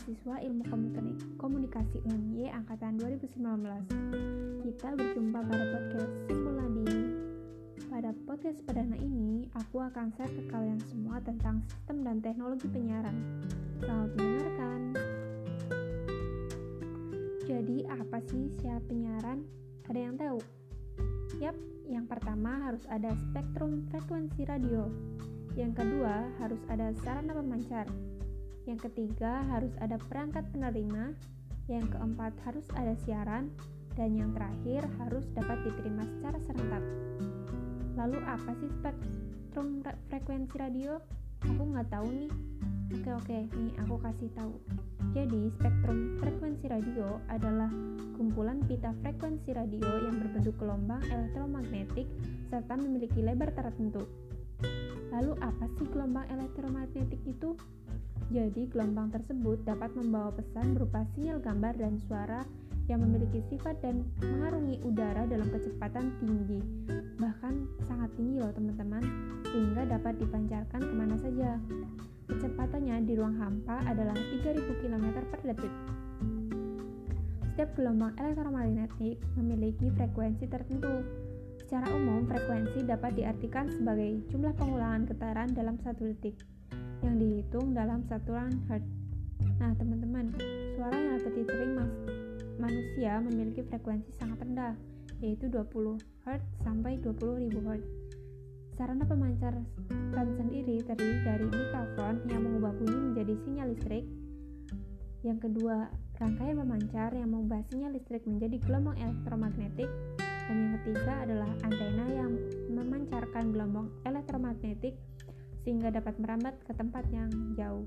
mahasiswa Ilmu Komunikasi UNY angkatan 2019. Kita berjumpa pada podcast Simuladi. Pada podcast perdana ini, aku akan share ke kalian semua tentang sistem dan teknologi penyiaran. Selamat mendengarkan. Jadi, apa sih syarat penyiaran? Ada yang tahu? Yap, yang pertama harus ada spektrum frekuensi radio. Yang kedua, harus ada sarana pemancar. Yang ketiga, harus ada perangkat penerima. Yang keempat, harus ada siaran. Dan yang terakhir, harus dapat diterima secara serentak. Lalu apa sih spektrum frekuensi radio? Aku nggak tahu nih. Oke oke, nih aku kasih tahu. Jadi, spektrum frekuensi radio adalah kumpulan pita frekuensi radio yang berbentuk gelombang elektromagnetik serta memiliki lebar tertentu. Lalu apa sih gelombang elektromagnetik itu? Jadi, gelombang tersebut dapat membawa pesan berupa sinyal gambar dan suara yang memiliki sifat dan mengarungi udara dalam kecepatan tinggi, bahkan sangat tinggi loh teman-teman, sehingga dapat dipancarkan ke mana saja. Kecepatannya di ruang hampa adalah 3000 km per detik. Setiap gelombang elektromagnetik memiliki frekuensi tertentu. Secara umum, frekuensi dapat diartikan sebagai jumlah pengulangan getaran dalam satu detik yang dihitung dalam satuan hertz. Nah, teman-teman, suara yang dapat diterima manusia memiliki frekuensi sangat rendah, yaitu 20 Hz sampai 20.000 Hz. Sarana pemancaran sendiri terdiri dari mikrofon yang mengubah bunyi menjadi sinyal listrik. Yang kedua, rangkaian pemancar yang mengubah sinyal listrik menjadi gelombang elektromagnetik. Dan yang ketiga adalah antena yang memancarkan gelombang elektromagnetik sehingga dapat merambat ke tempat yang jauh.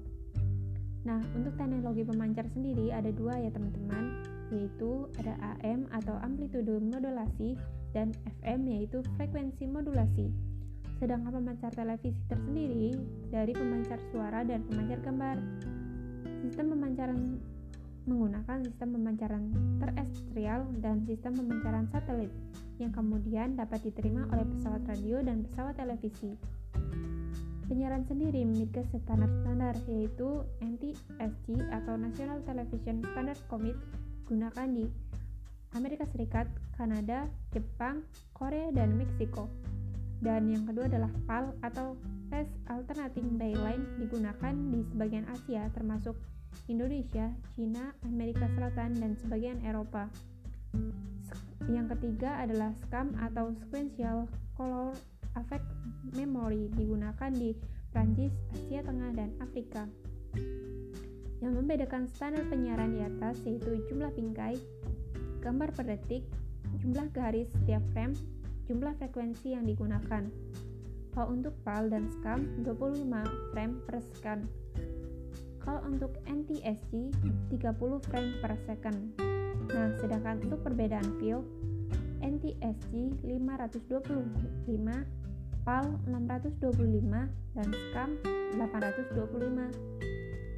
Nah, untuk teknologi pemancar sendiri ada dua ya teman-teman, yaitu ada AM atau amplitude modulasi dan FM yaitu frekuensi modulasi. Sedangkan pemancar televisi tersendiri dari pemancar suara dan pemancar gambar. Sistem pemancaran menggunakan sistem pemancaran terestrial dan sistem pemancaran satelit yang kemudian dapat diterima oleh pesawat radio dan pesawat televisi. Penyiaran sendiri memiliki standar-standar yaitu NTSC atau National Television Standard Commit gunakan di Amerika Serikat, Kanada, Jepang, Korea, dan Meksiko. Dan yang kedua adalah PAL atau Test Alternating Dayline digunakan di sebagian Asia termasuk Indonesia, China, Amerika Selatan, dan sebagian Eropa. Yang ketiga adalah SCAM atau Sequential Color Affect Memory digunakan di Prancis, Asia Tengah, dan Afrika. Yang membedakan standar penyiaran di atas yaitu jumlah bingkai, gambar per detik, jumlah garis setiap frame, jumlah frekuensi yang digunakan. Kalau untuk PAL dan SCAM 25 frame per second. Kalau untuk NTSC 30 frame per second. Nah, sedangkan untuk perbedaan field NTSC 525 PAL 625 dan SCAM 825.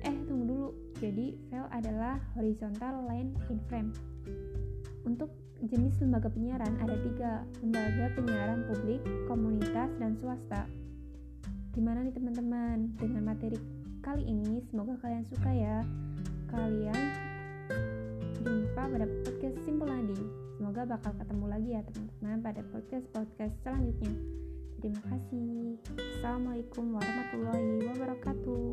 Eh, tunggu dulu. Jadi, file adalah horizontal line in frame. Untuk jenis lembaga penyiaran ada tiga lembaga penyiaran publik, komunitas, dan swasta. Gimana nih teman-teman dengan materi kali ini? Semoga kalian suka ya. Kalian jumpa pada podcast Simpel Adi. Semoga bakal ketemu lagi ya teman-teman pada podcast-podcast selanjutnya. Terima kasih. Assalamualaikum warahmatullahi wabarakatuh.